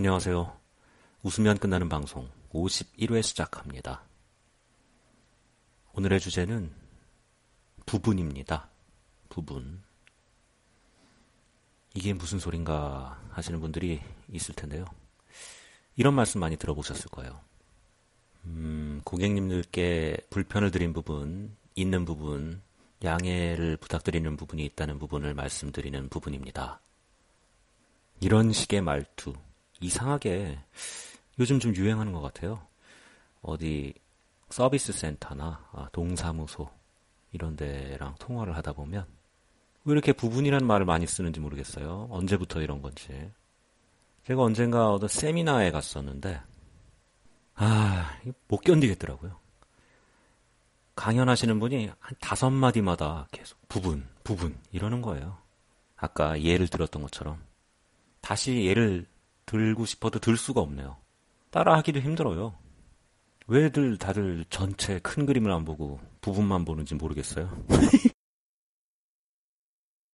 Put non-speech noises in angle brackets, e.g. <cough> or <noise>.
안녕하세요. 웃으면 끝나는 방송 51회 시작합니다. 오늘의 주제는 부분입니다. 부분. 이게 무슨 소린가 하시는 분들이 있을 텐데요. 이런 말씀 많이 들어보셨을 거예요. 음, 고객님들께 불편을 드린 부분, 있는 부분, 양해를 부탁드리는 부분이 있다는 부분을 말씀드리는 부분입니다. 이런 식의 말투, 이상하게 요즘 좀 유행하는 것 같아요. 어디 서비스 센터나 아, 동사무소 이런 데랑 통화를 하다 보면 왜 이렇게 부분이라는 말을 많이 쓰는지 모르겠어요. 언제부터 이런 건지. 제가 언젠가 어떤 세미나에 갔었는데 아, 못 견디겠더라고요. 강연하시는 분이 한 다섯 마디마다 계속 부분, 부분 이러는 거예요. 아까 예를 들었던 것처럼 다시 예를 들고 싶어도 들 수가 없네요. 따라하기도 힘들어요. 왜들 다들 전체 큰 그림을 안 보고 부분만 보는지 모르겠어요. <laughs>